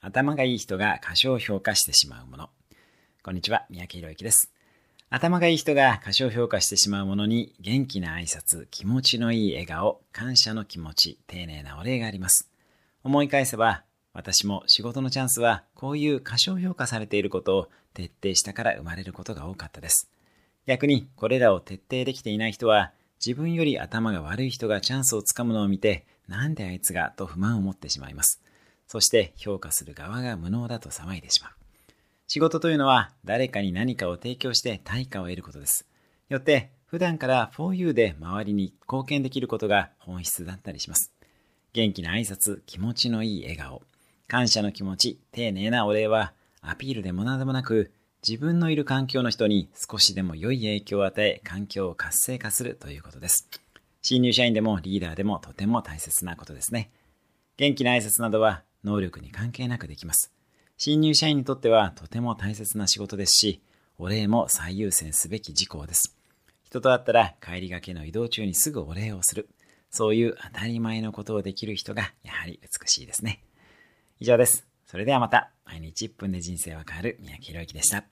頭がいい人が過小評価してしまうもの。こんにちは、三宅宏之です。頭がいい人が過小評価してしまうものに、元気な挨拶、気持ちのいい笑顔、感謝の気持ち、丁寧なお礼があります。思い返せば、私も仕事のチャンスは、こういう過小評価されていることを徹底したから生まれることが多かったです。逆に、これらを徹底できていない人は、自分より頭が悪い人がチャンスをつかむのを見て、なんであいつがと不満を持ってしまいます。そして評価する側が無能だと騒いでしまう。仕事というのは誰かに何かを提供して対価を得ることです。よって普段から 4U で周りに貢献できることが本質だったりします。元気な挨拶、気持ちのいい笑顔、感謝の気持ち、丁寧なお礼はアピールでも何でもなく自分のいる環境の人に少しでも良い影響を与え環境を活性化するということです。新入社員でもリーダーでもとても大切なことですね。元気な挨拶などは能力に関係なくできます。新入社員にとってはとても大切な仕事ですし、お礼も最優先すべき事項です。人と会ったら帰りがけの移動中にすぐお礼をする。そういう当たり前のことをできる人がやはり美しいですね。以上です。それではまた、毎日1分で人生は変わる三宅宏之でした。